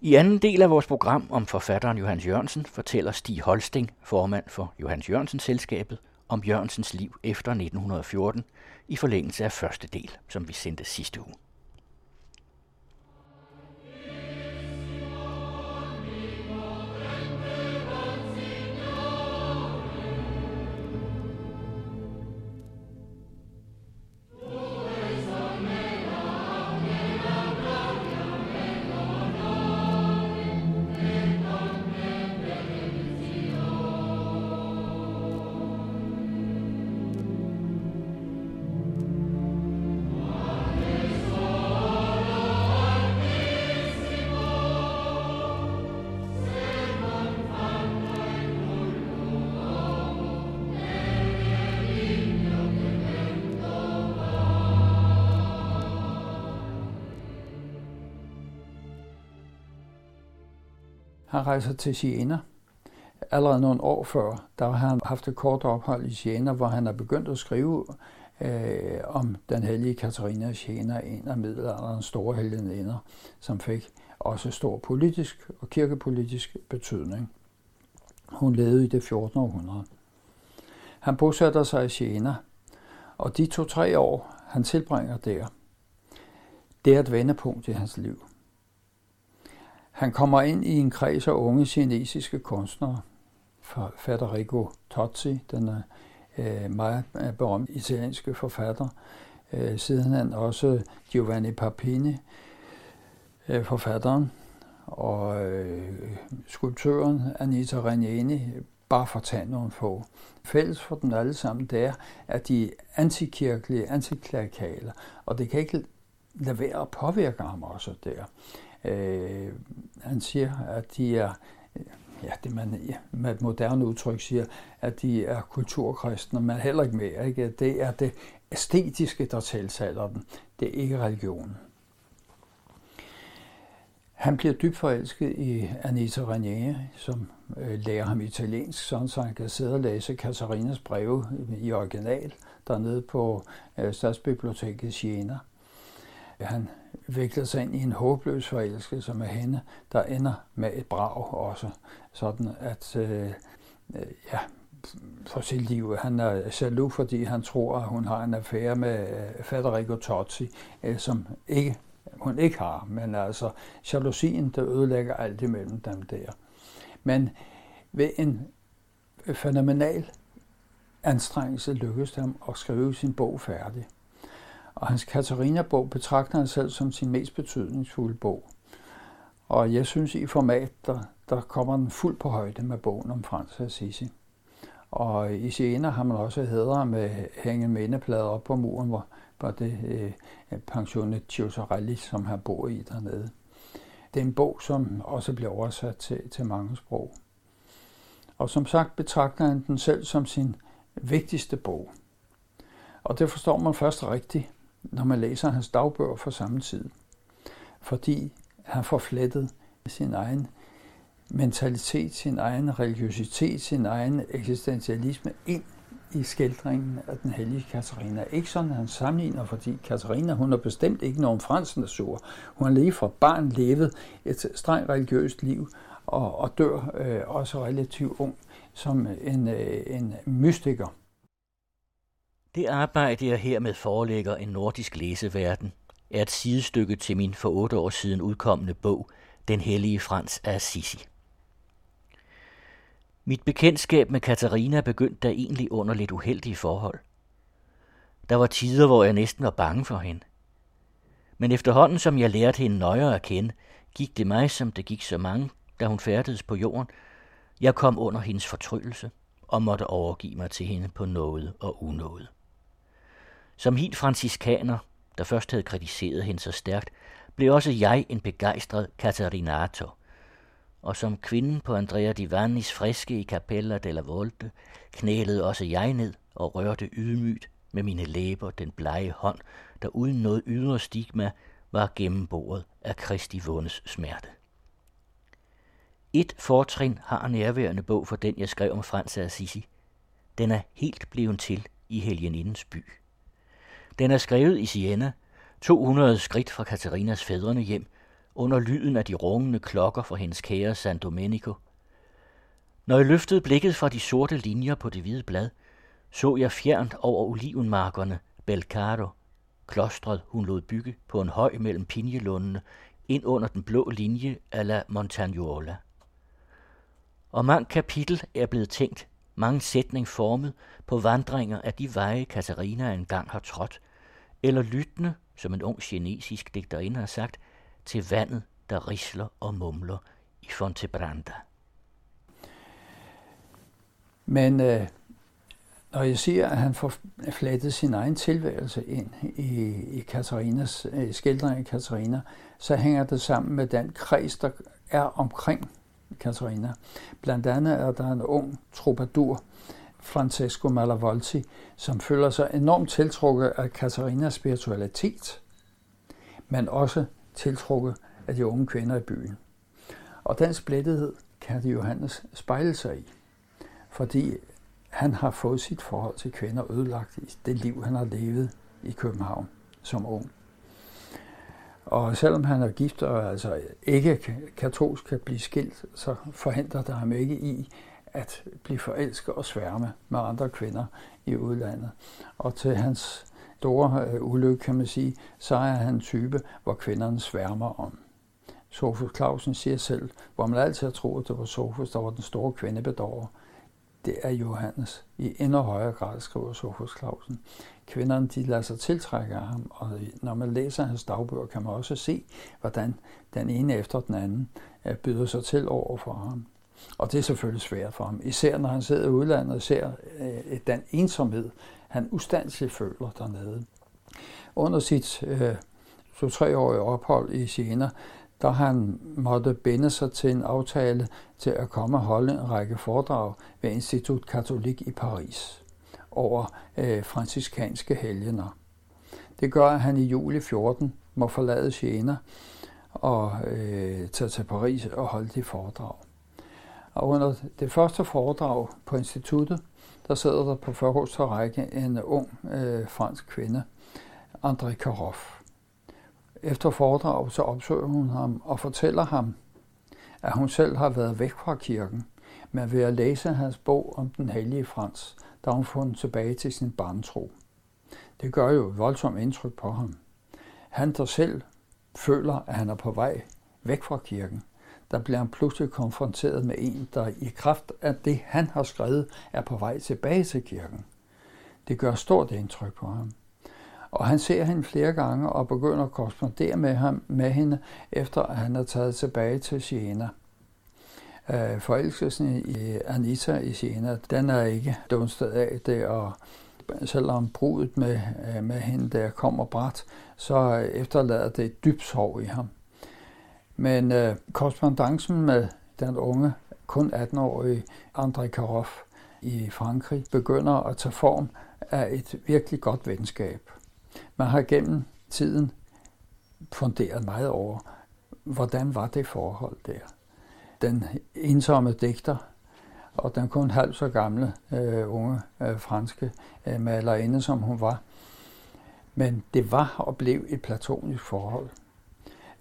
I anden del af vores program om forfatteren Johannes Jørgensen fortæller Stig Holsting, formand for Johannes Jørgensen Selskabet, om Jørgensens liv efter 1914 i forlængelse af første del, som vi sendte sidste uge. Han rejser til Siena. Allerede nogle år før, der har han haft et kort ophold i Siena, hvor han er begyndt at skrive øh, om den hellige Katarina af Siena, en af middelalderens store helgeninder, som fik også stor politisk og kirkepolitisk betydning. Hun levede i det 14. århundrede. Han bosætter sig i Siena, og de to-tre år, han tilbringer der, det er et vendepunkt i hans liv. Han kommer ind i en kreds af unge kinesiske kunstnere. Federico Tozzi, den er øh, meget øh, berømt italienske forfatter. Øh, siden han også Giovanni Papini, øh, forfatteren, og øh, skulptøren Anita Regnani, bare for at tage nogle få. Fælles for dem alle sammen, det er, at de er antikirkelige, antiklerikale, og det kan ikke lade være at påvirke ham også der. Øh, han siger, at de er, øh, ja, det man ja, med et moderne udtryk siger, at de er kulturkristne, men heller ikke mere. Ikke? Det er det æstetiske, der tiltaler dem. Det er ikke religionen. Han bliver dybt forelsket i Anita Renier, som øh, lærer ham italiensk, sådan så han kan sidde og læse Katarinas breve i original dernede på øh, Statsbiblioteket i Siena. Han vikler sig ind i en håbløs forelskelse med hende, der ender med et brag også. Sådan at, øh, øh, ja, for sit liv. Han er jaloux, fordi han tror, at hun har en affære med øh, Federico Totti, øh, som ikke, hun ikke har. Men altså, jalousien, der ødelægger alt imellem dem der. Men ved en fænomenal anstrengelse lykkedes det ham at skrive sin bog færdig. Og hans Katarina-bog betragter han selv som sin mest betydningsfulde bog. Og jeg synes i format, der, der kommer den fuldt på højde med bogen om Frans Assisi. Og i senere har man også hædre med hænge mindeplader op på muren, hvor, hvor det øh, pensionet Ciosarelli, som han bor i dernede. Det er en bog, som også bliver oversat til, til mange sprog. Og som sagt betragter han den selv som sin vigtigste bog. Og det forstår man først rigtigt, når man læser hans dagbøger fra samme tid. Fordi han får flettet sin egen mentalitet, sin egen religiøsitet, sin egen eksistentialisme ind i skildringen af den hellige Katarina. Ikke sådan, at han sammenligner, fordi Katarina, hun er bestemt ikke nogen fransk natur. Hun har lige fra barn levet et strengt religiøst liv, og, og dør øh, også relativt ung som en, øh, en mystiker. Det arbejde, jeg hermed forelægger en nordisk læseverden, er et sidestykke til min for otte år siden udkommende bog, Den hellige Frans af Assisi. Mit bekendtskab med Katarina begyndte da egentlig under lidt uheldige forhold. Der var tider, hvor jeg næsten var bange for hende. Men efterhånden, som jeg lærte hende nøjere at kende, gik det mig, som det gik så mange, da hun færdedes på jorden. Jeg kom under hendes fortryllelse og måtte overgive mig til hende på noget og unåde. Som helt franciskaner, der først havde kritiseret hende så stærkt, blev også jeg en begejstret Katarinato. Og som kvinden på Andrea Di Vannis friske i Capella della Volte, knælede også jeg ned og rørte ydmygt med mine læber den blege hånd, der uden noget ydre stigma var gennemboret af Kristi vundes smerte. Et fortrin har nærværende bog for den, jeg skrev om Frans af Assisi. Den er helt blevet til i helgenindens by. Den er skrevet i Siena, 200 skridt fra Katarinas fædrene hjem, under lyden af de rungende klokker fra hendes kære San Domenico. Når jeg løftede blikket fra de sorte linjer på det hvide blad, så jeg fjernt over olivenmarkerne Belcaro, klostret hun lod bygge på en høj mellem pinjelundene, ind under den blå linje af la Montagnola. Og mange kapitel er blevet tænkt, mange sætning formet på vandringer af de veje, Katarina engang har trådt, eller lyttende, som en ung kinesisk digterinde har sagt, til vandet, der risler og mumler i Fontebranda. Men øh, når jeg siger, at han får flettet sin egen tilværelse ind i, i Katarinas øh, skildring af Katarina, så hænger det sammen med den kreds, der er omkring Katarina. Blandt andet er der en ung troubadour, Francesco Malavolti, som føler sig enormt tiltrukket af Katarinas spiritualitet, men også tiltrukket af de unge kvinder i byen. Og den splittethed kan de Johannes spejle sig i, fordi han har fået sit forhold til kvinder ødelagt i det liv, han har levet i København som ung. Og selvom han er gift og altså ikke katolsk kan blive skilt, så forhindrer det ham ikke i at blive forelsket og sværme med andre kvinder i udlandet. Og til hans store øh, ulykke, kan man sige, så er han en type, hvor kvinderne sværmer om. Sofus Clausen siger selv, hvor man altid har troet, at det var Sofus, der var den store kvindebedårer det er Johannes. I endnu højere grad skriver Sofus Clausen. Kvinderne de lader sig tiltrække af ham, og øh, når man læser hans dagbøger, kan man også se, hvordan den ene efter den anden øh, byder sig til over for ham. Og det er selvfølgelig svært for ham, især når han sidder i udlandet og ser øh, den ensomhed, han ustandsligt føler dernede. Under sit øh, to-treårige ophold i Siena, der han måtte binde sig til en aftale til at komme og holde en række foredrag ved Institut Katolik i Paris over øh, franciskanske helgener. Det gør, at han i juli 14 må forlade Siena og øh, tage til Paris og holde de foredrag. Og under det første foredrag på instituttet, der sidder der på forreste række en ung øh, fransk kvinde, André Karoff. Efter foredraget så opsøger hun ham og fortæller ham, at hun selv har været væk fra kirken, men ved at læse hans bog om den hellige Frans, der hun fundet tilbage til sin barntro. Det gør jo et voldsomt indtryk på ham. Han der selv føler, at han er på vej væk fra kirken, der bliver han pludselig konfronteret med en, der i kraft af det, han har skrevet, er på vej tilbage til kirken. Det gør stort indtryk på ham. Og han ser hende flere gange og begynder at korrespondere med, ham, med hende, efter at han er taget tilbage til Siena. Øh, forelskelsen i Anita i Siena, den er ikke dunstet af det, og selvom brudet med, øh, med hende der kommer bræt, så efterlader det et dybt sorg i ham. Men øh, korrespondancen med den unge, kun 18-årige André Karoff i Frankrig, begynder at tage form af et virkelig godt venskab. Man har gennem tiden funderet meget over, hvordan var det forhold der. Den ensomme digter og den kun halvt så gamle øh, unge øh, franske øh, malerinde, som hun var. Men det var og blev et platonisk forhold.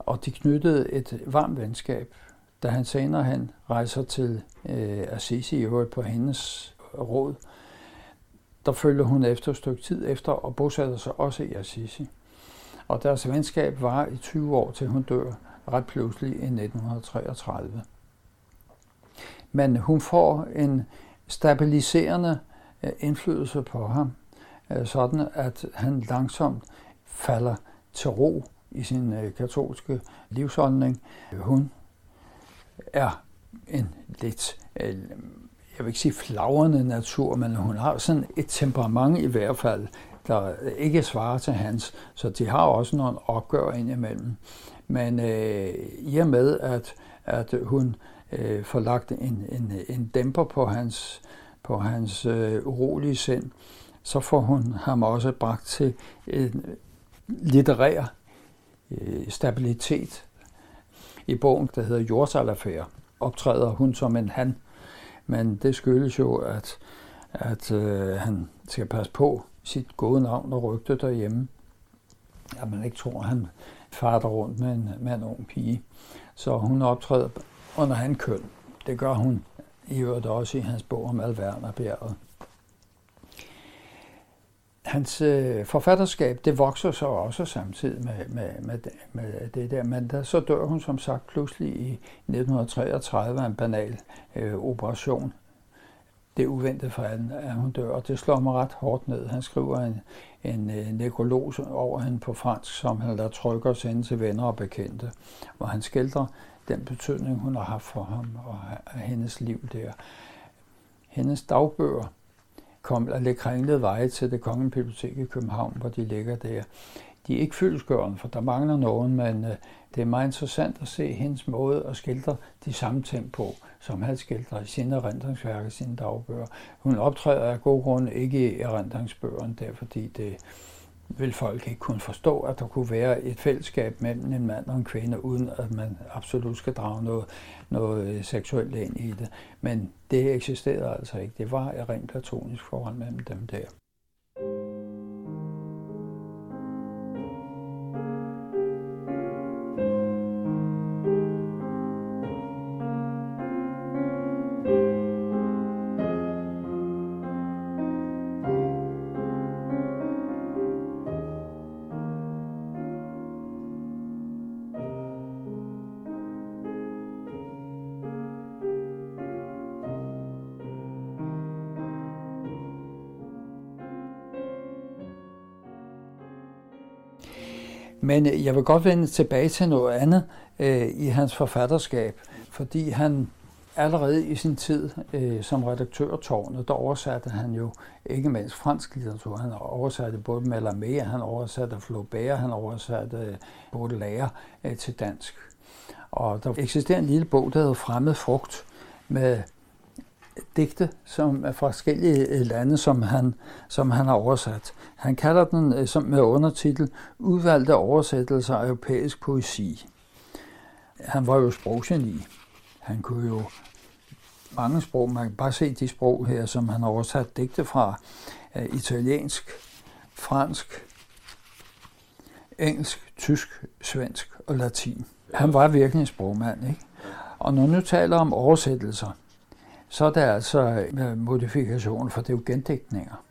Og de knyttede et varmt venskab, da han senere han rejser til øh, Assisi i øvrigt på hendes råd, der følger hun efter et stykke tid efter og bosætter sig også i Assisi. Og deres venskab var i 20 år, til hun dør ret pludselig i 1933. Men hun får en stabiliserende øh, indflydelse på ham, øh, sådan at han langsomt falder til ro i sin øh, katolske livsholdning. Hun er en lidt øh, jeg vil ikke sige flagrende natur, men hun har sådan et temperament i hvert fald, der ikke svarer til hans. Så de har også nogle opgør indimellem. Men øh, i og med, at, at hun øh, får lagt en, en, en dæmper på hans, på hans øh, urolige sind, så får hun ham også bragt til en litterær øh, stabilitet. I bogen, der hedder Jordsalaffære, optræder hun som en han, men det skyldes jo, at, at øh, han skal passe på sit gode navn og rygte derhjemme. At man ikke tror, at han farter rundt med en, med en ung pige. Så hun optræder under han køn. Det gør hun i øvrigt også i hans bog om Alvernerbjerget. Hans øh, forfatterskab, det vokser så også samtidig med, med, med, med det der, men der, så dør hun som sagt pludselig i 1933 af en banal øh, operation. Det er uventet for hende, at hun dør, og det slår mig ret hårdt ned. Han skriver en, en øh, nekrolog over hende på fransk, som han lader trykke og sende til venner og bekendte, hvor han skildrer den betydning, hun har haft for ham og hendes liv der. Hendes dagbøger kom at kringlede veje til det kongelige bibliotek i København, hvor de ligger der. De er ikke fyldskørende, for der mangler nogen, men øh, det er meget interessant at se hendes måde at skildre de samme ting på, som han skildrer i sine erindringsværker, sine dagbøger. Hun optræder af god grund ikke i erindringsbøgerne, der fordi det, vil folk ikke kunne forstå, at der kunne være et fællesskab mellem en mand og en kvinde, uden at man absolut skal drage noget, noget øh, seksuelt ind i det. Men det eksisterede altså ikke. Det var et rent platonisk forhold mellem dem der. Men øh, jeg vil godt vende tilbage til noget andet øh, i hans forfatterskab, fordi han allerede i sin tid øh, som redaktør af Tårnet, der oversatte han jo ikke mindst fransk litteratur. Han oversatte både Mallarmé, han oversatte Flaubert, han oversatte øh, Baudelaire øh, til dansk. Og der eksisterer en lille bog, der hedder Fremmed frugt, med digte som er fra forskellige øh, lande, som han, som han har oversat. Han kalder den øh, som med undertitel Udvalgte oversættelser af europæisk poesi. Han var jo sproggeni. Han kunne jo mange sprog. Man kan bare se de sprog her, som han har oversat digte fra. Øh, italiensk, fransk, engelsk, tysk, svensk og latin. Han var virkelig en sprogmand, ikke? Og når nu taler om oversættelser, så er der altså øh, modifikationen, for det er jo gendækninger.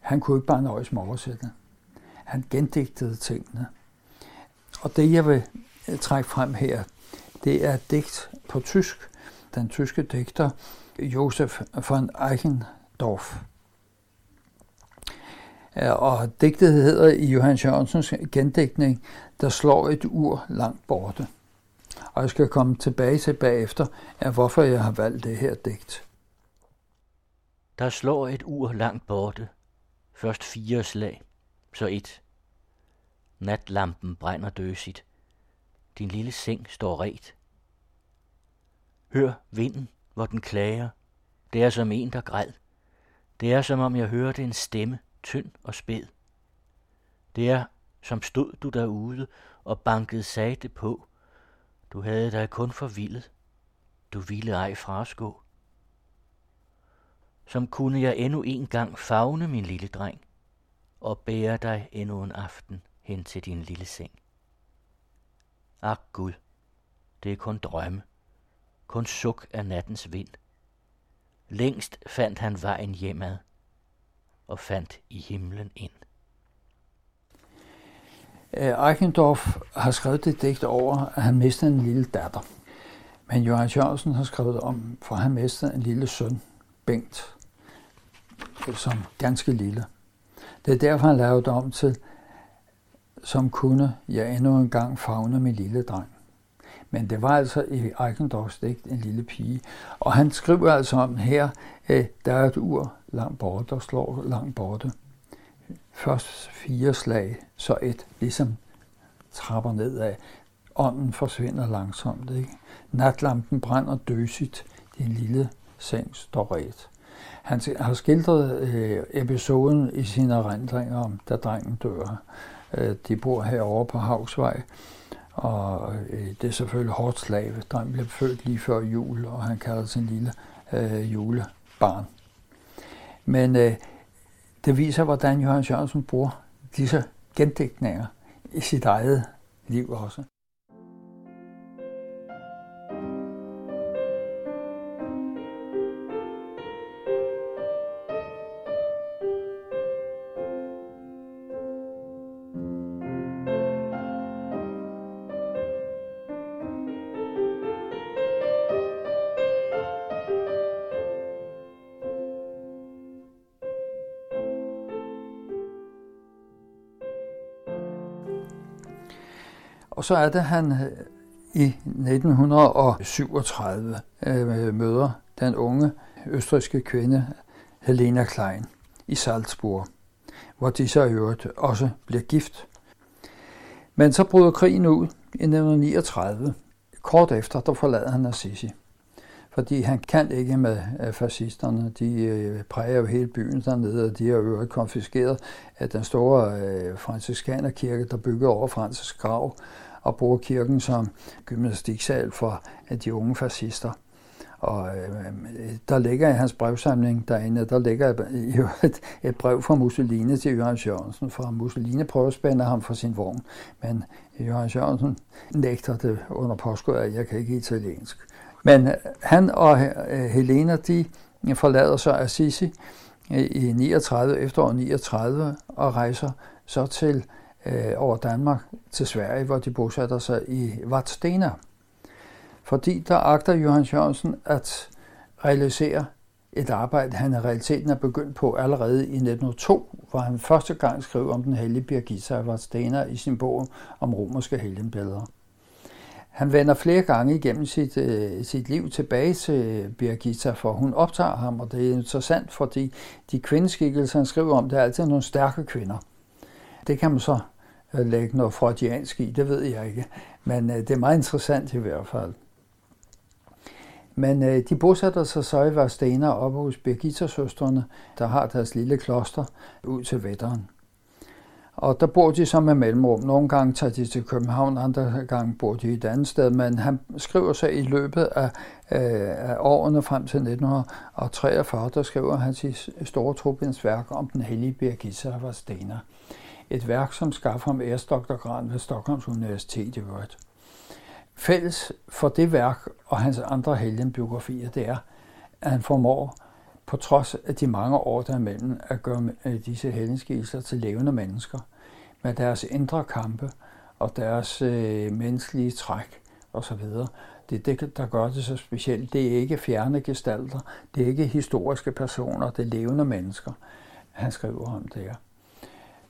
Han kunne ikke bare nøjes med oversætte. Han gendigtede tingene. Og det, jeg vil øh, trække frem her, det er digt på tysk. Den tyske digter Josef von Eichendorff. Og digtet hedder i Johannes Jørgensens gendækning, der slår et ur langt borte. Og jeg skal komme tilbage til bagefter, af hvorfor jeg har valgt det her digt. Der slår et ur langt borte. Først fire slag, så et. Natlampen brænder døsigt. Din lille seng står ret. Hør vinden, hvor den klager. Det er som en, der græd. Det er som om jeg hørte en stemme, tynd og spæd. Det er, som stod du derude og bankede sagte på, du havde dig kun forvildet. Du ville ej fraskå. Som kunne jeg endnu en gang fagne min lille dreng og bære dig endnu en aften hen til din lille seng. Ak Gud, det er kun drømme, kun suk af nattens vind. Længst fandt han vejen hjemad og fandt i himlen ind. Øh, Eichendorff har skrevet det digt over, at han mistede en lille datter. Men Johan Jørgensen har skrevet om, for han mistede en lille søn, Bengt, øh, som ganske lille. Det er derfor, han lavede det om til, som kunne jeg endnu en gang fagne min lille dreng. Men det var altså i Eichendorffs digt en lille pige. Og han skriver altså om her, at der er et ur langt borte, der slår langt borte først fire slag, så et ligesom trapper nedad. Ånden forsvinder langsomt. Ikke? Natlampen brænder døsigt. Din lille seng står ret. Han har skildret øh, episoden i sine erindringer om, da drengen dør. Øh, de bor herovre på Havsvej, og øh, det er selvfølgelig hårdt slag. Drengen blev født lige før jul, og han kalder sin lille øh, julebarn. Men øh, det viser, hvordan Johannes Jørgensen bruger disse gendækninger i sit eget liv også. Og så er det, han øh, i 1937 øh, møder den unge østriske kvinde Helena Klein i Salzburg, hvor de så i øvrigt også bliver gift. Men så bryder krigen ud i 1939. Kort efter, der forlader han Assisi. Fordi han kan ikke med øh, fascisterne. De øh, præger jo hele byen dernede, og de har jo konfiskeret af den store øh, franciskanerkirke, der bygger over Francis grav og bruger kirken som gymnastiksal for de unge fascister. Og øh, der ligger i hans brevsamling derinde, der ligger jo et, et brev fra Mussolini til Jørgen Jørgensen, for Mussolini prøver at spænde ham for sin vogn, men Jørgen Jørgensen nægter det under påskud af, at jeg kan ikke italiensk. Men han og øh, Helena, de forlader så Assisi i 39, efterår 39, og rejser så til øh, over Danmark til Sverige, hvor de bosætter sig i Vadstena. Fordi der agter Johan Jørgensen at realisere et arbejde, han i realiteten er begyndt på allerede i 1902, hvor han første gang skrev om den hellige Birgitta af Vadstena i sin bog om romerske helgenbilleder. Han vender flere gange igennem sit, øh, sit liv tilbage til Birgitta, for hun optager ham, og det er interessant, fordi de kvindeskikkelser, han skriver om, det er altid nogle stærke kvinder. Det kan man så øh, lægge noget freudiansk i, det ved jeg ikke. Men øh, det er meget interessant i hvert fald. Men øh, de bosætter sig så i Varstener oppe hos Birgitta-søstrene, der har deres lille kloster ud til Vætteren. Og der bor de så med mellemrum. Nogle gange tager de til København, andre gange bor de et andet sted. Men han skriver så i løbet af, øh, af årene frem til 1943, der skriver han sit store trobindsværk om den hellige Birgitta af Varstener et værk, som skaffer ham æresdoktorgraden ved Stockholms Universitet i øvrigt. Fælles for det værk og hans andre helgenbiografier, det er, at han formår, på trods af de mange år, der er imellem, at gøre øh, disse helgenskikkelser til levende mennesker, med deres indre kampe og deres øh, menneskelige træk osv. Det er det, der gør det så specielt. Det er ikke fjerne gestalter, det er ikke historiske personer, det er levende mennesker, han skriver om det her.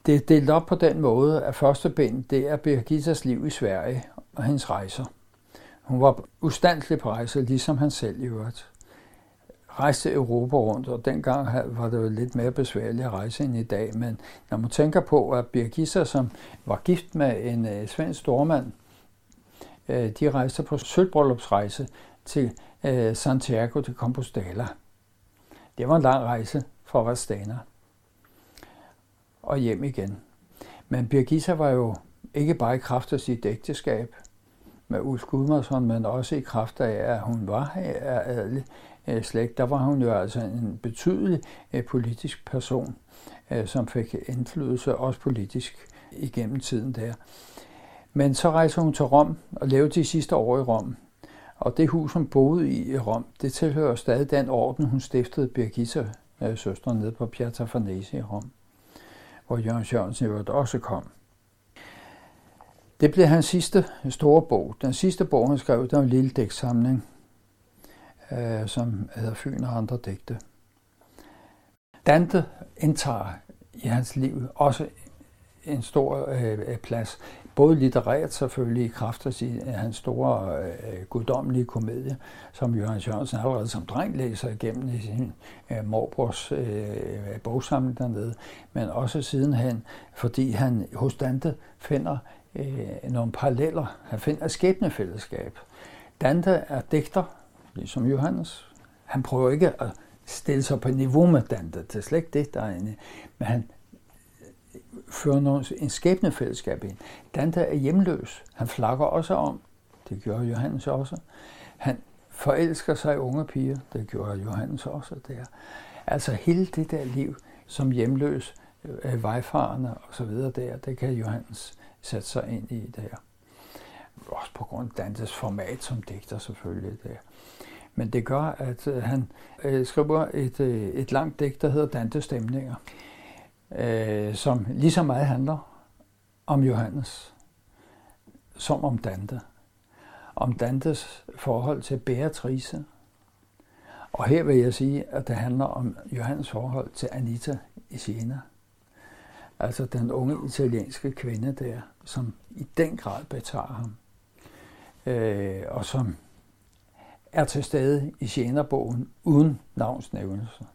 Det er delt op på den måde, at første bind, det er Birgittas liv i Sverige og hendes rejser. Hun var ustandslig på rejse, ligesom han selv i øvrigt. Rejste Europa rundt, og dengang var det jo lidt mere besværligt at rejse end i dag. Men når man tænker på, at Birgitta, som var gift med en øh, svensk stormand, øh, de rejste på sølvbryllupsrejse til øh, Santiago de Compostela. Det var en lang rejse fra Vastana og hjem igen. Men Birgitta var jo ikke bare i kraft af sit ægteskab med Ulf Gudmarsson, men også i kraft af, at hun var adelig øh, slægt. Der var hun jo altså en betydelig øh, politisk person, øh, som fik indflydelse også politisk igennem tiden der. Men så rejser hun til Rom og levede de sidste år i Rom. Og det hus, hun boede i i Rom, det tilhører stadig den orden, hun stiftede Birgitta, øh, søsteren, nede på Piazza Farnese i Rom hvor Jørgen Jørgensen jo også kom. Det blev hans sidste store bog. Den sidste bog, han skrev, der var en lille digtsamling, øh, som hedder Fyn og andre digte. Dante indtager i hans liv også en stor øh, øh plads både litterært selvfølgelig i kraft af sin, øh, hans store øh, guddommelige komedie, som Jørgen Jørgensen allerede som dreng læser igennem i sin øh, morbrors øh, øh, bogsamling dernede, men også sidenhen, fordi han hos Dante finder øh, nogle paralleller. Han finder skæbnefællesskab. Dante er digter, ligesom Johannes. Han prøver ikke at stille sig på niveau med Dante, det er slet ikke det, der er inde. Men han øh, fører noget, en skæbnefællesskab ind. Dante er hjemløs. Han flakker også om. Det gjorde Johannes også. Han forelsker sig i unge piger. Det gjorde Johannes også der. Altså hele det der liv som hjemløs, øh, vejfarende og så videre der, det kan Johannes sætte sig ind i der. også på grund af Dantes format som digter selvfølgelig. Der. Men det gør, at øh, han øh, skriver et, øh, et langt digt, der hedder Dantes Stemninger, øh, som lige så meget handler om Johannes, som om Dante. Om Dantes forhold til Beatrice. Og her vil jeg sige, at det handler om Johannes forhold til Anita i Siena. Altså den unge italienske kvinde der, som i den grad betager ham. Øh, og som er til stede i Siena-bogen uden navnsnævnelse.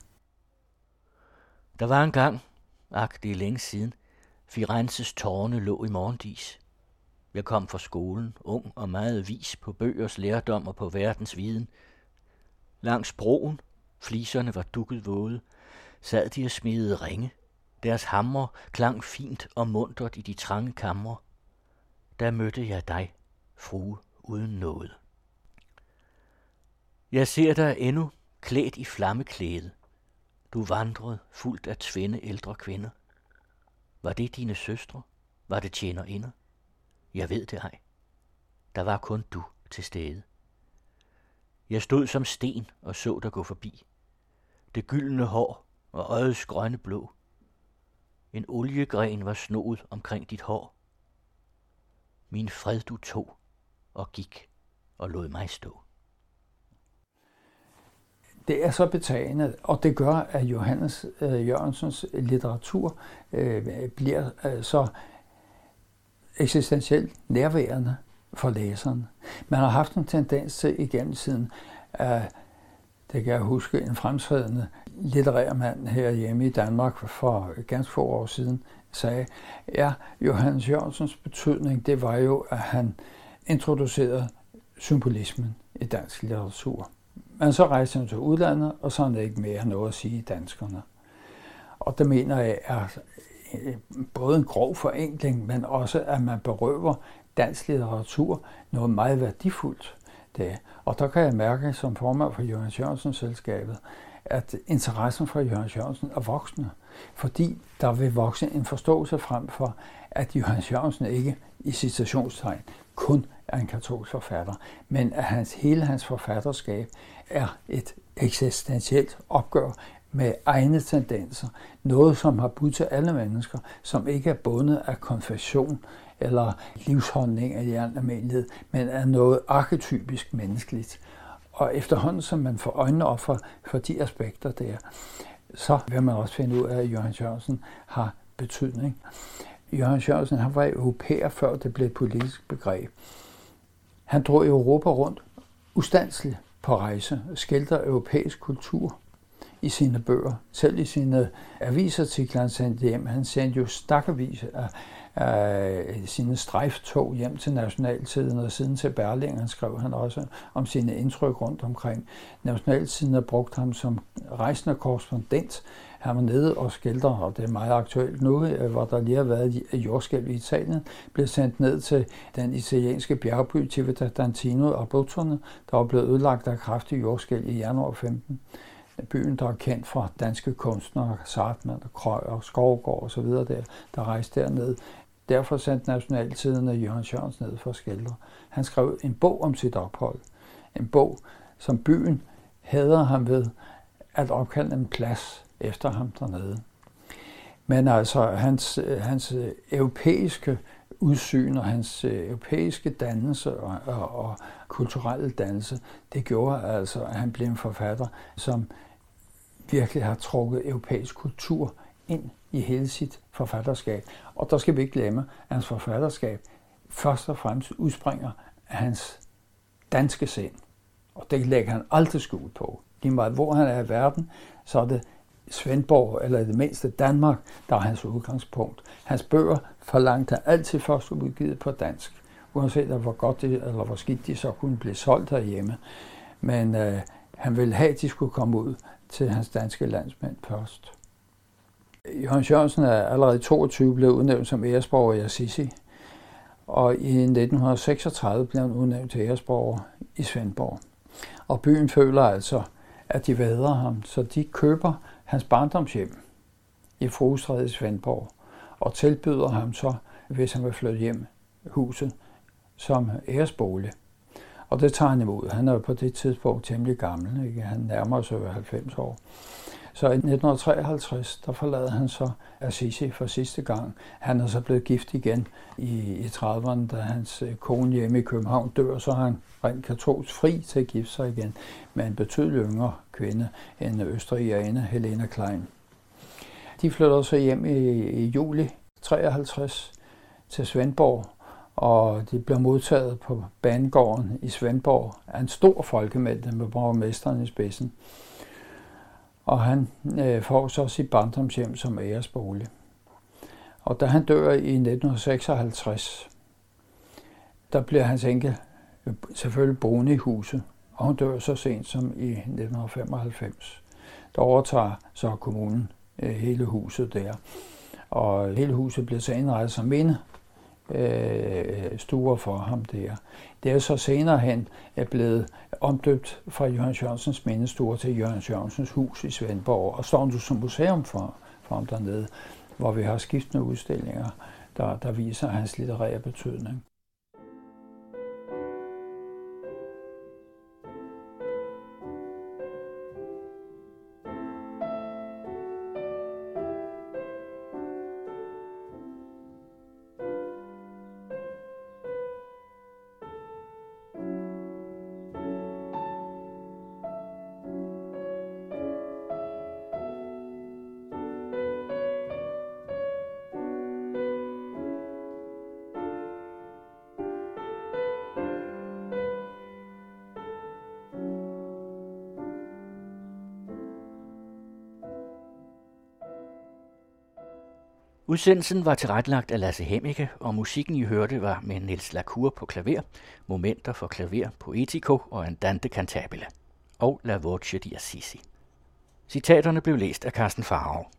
Der var en gang, ak det er længe siden, Firenzes tårne lå i morgendis. Jeg kom fra skolen, ung og meget vis på bøgers lærdom og på verdens viden. Langs broen, fliserne var dukket våde, sad de og smidede ringe. Deres hammer klang fint og muntert i de trange kamre. Der mødte jeg dig, frue uden noget. Jeg ser dig endnu klædt i flammeklæde. Du vandrede fuldt af tvinde ældre kvinder. Var det dine søstre? Var det tjenerinder? Jeg ved det ej. Der var kun du til stede. Jeg stod som sten og så dig gå forbi. Det gyldne hår og øjets grønne blå. En oliegren var snoet omkring dit hår. Min fred du tog og gik og lod mig stå. Det er så betagende, og det gør, at Johannes øh, Jørgensens litteratur øh, bliver øh, så eksistentielt nærværende for læseren. Man har haft en tendens til igennem tiden, at det kan jeg huske, en fremtrædende litterær mand herhjemme i Danmark for ganske få år siden sagde, ja, Johannes Jørgensens betydning, det var jo, at han introducerede symbolismen i dansk litteratur. Men så rejste han til udlandet, og så er der ikke mere noget at sige danskerne. Og det mener jeg er øh, både en grov forenkling, men også at man berøver dansk litteratur noget meget værdifuldt. Det. Og der kan jeg mærke som formand for Jørgen Jørgensen selskabet, at interessen for Jørgen Jørgensen er voksende, fordi der vil vokse en forståelse frem for, at Jørgen Jørgensen ikke i citationstegn kun er en katolsk forfatter, men at hans, hele hans forfatterskab er et eksistentielt opgør med egne tendenser. Noget, som har budt til alle mennesker, som ikke er bundet af konfession eller livsholdning af almindelighed, men er noget arketypisk menneskeligt. Og efterhånden, som man får øjnene op for, for de aspekter der, så vil man også finde ud af, at Jørgen Jørgensen har betydning. Jørgen Jørgensen han var europæer, før det blev et politisk begreb. Han drog Europa rundt ustandsligt på rejse, skildrer europæisk kultur i sine bøger. Selv i sine avisartikler, han sendte hjem. Han sendte jo stakkevis af, af sine strejftog hjem til Nationaltiden, og siden til Berlingen skrev han også om sine indtryk rundt omkring. Nationaltiden har brugt ham som rejsende korrespondent. Han var nede og skildrer, og det er meget aktuelt nu, øh, hvor der lige har været jordskælv i Italien, blev sendt ned til den italienske bjergby Civita Dantino og Abruzzoerne, der var blevet ødelagt af kraftig jordskælv i januar 15 byen, der er kendt for danske kunstnere, Sartmann, Krøyer, Skovgård osv., der, der rejste derned. Derfor sendte Nationaltiden af Jørgen Sjørens ned for at skildre. Han skrev en bog om sit ophold. En bog, som byen hader ham ved at opkalde en plads efter ham dernede. Men altså, hans, hans øh, europæiske udsyn og hans øh, europæiske dannelse og, og, og kulturelle dannelse, det gjorde altså, at han blev en forfatter, som virkelig har trukket europæisk kultur ind i hele sit forfatterskab. Og der skal vi ikke glemme, at hans forfatterskab først og fremmest udspringer af hans danske sind. Og det lægger han aldrig skud på. Lige meget hvor han er i verden, så er det Svendborg, eller det mindste Danmark, der er hans udgangspunkt. Hans bøger forlangte altid først udgivet på dansk, uanset hvor godt det, eller hvor skidt de så kunne blive solgt derhjemme. Men øh, han ville have, at de skulle komme ud til hans danske landsmænd først. Jørgen Jørgensen er allerede 22 blevet udnævnt som æresborger i Assisi, og i 1936 blev han udnævnt til æresborger i Svendborg. Og byen føler altså, at de vader ham, så de køber hans barndomshjem i Frustræde i Svendborg og tilbyder ham så, hvis han vil flytte hjem huset, som æresbolig. Og det tager han imod. Han er på det tidspunkt temmelig gammel. Ikke? Han nærmer sig 90 år. Så i 1953, der forlader han så Assisi for sidste gang. Han er så blevet gift igen i, i 30'erne, da hans øh, kone hjemme i København dør, så er han rent katolsk fri til at gifte sig igen med en betydeligt yngre kvinde end østrigerinde Helena Klein. De flytter så hjem i, i juli 53 til Svendborg, og de bliver modtaget på banegården i Svendborg af en stor folkemængde med borgmesteren i spidsen og han øh, får så sit barndomshjem som æresbolig. Og da han dør i 1956, der bliver hans enke øh, selvfølgelig boende i huset, og hun dør så sent som i 1995. Der overtager så kommunen øh, hele huset der, og hele huset bliver så indrettet som minde øh, stuer for ham der. Det er så senere hen er blevet omdøbt fra Jørgen Jørgensens mindestue til Jørgen Jørgensens hus i Svendborg, og står nu som museum for, for ham dernede, hvor vi har skiftende udstillinger, der, der viser hans litterære betydning. Udsendelsen var tilrettelagt af Lasse Hemmike, og musikken I hørte var med Niels Lacour på klaver, momenter for klaver, poetico og andante cantabile og La Voce di Assisi. Citaterne blev læst af Carsten Farov.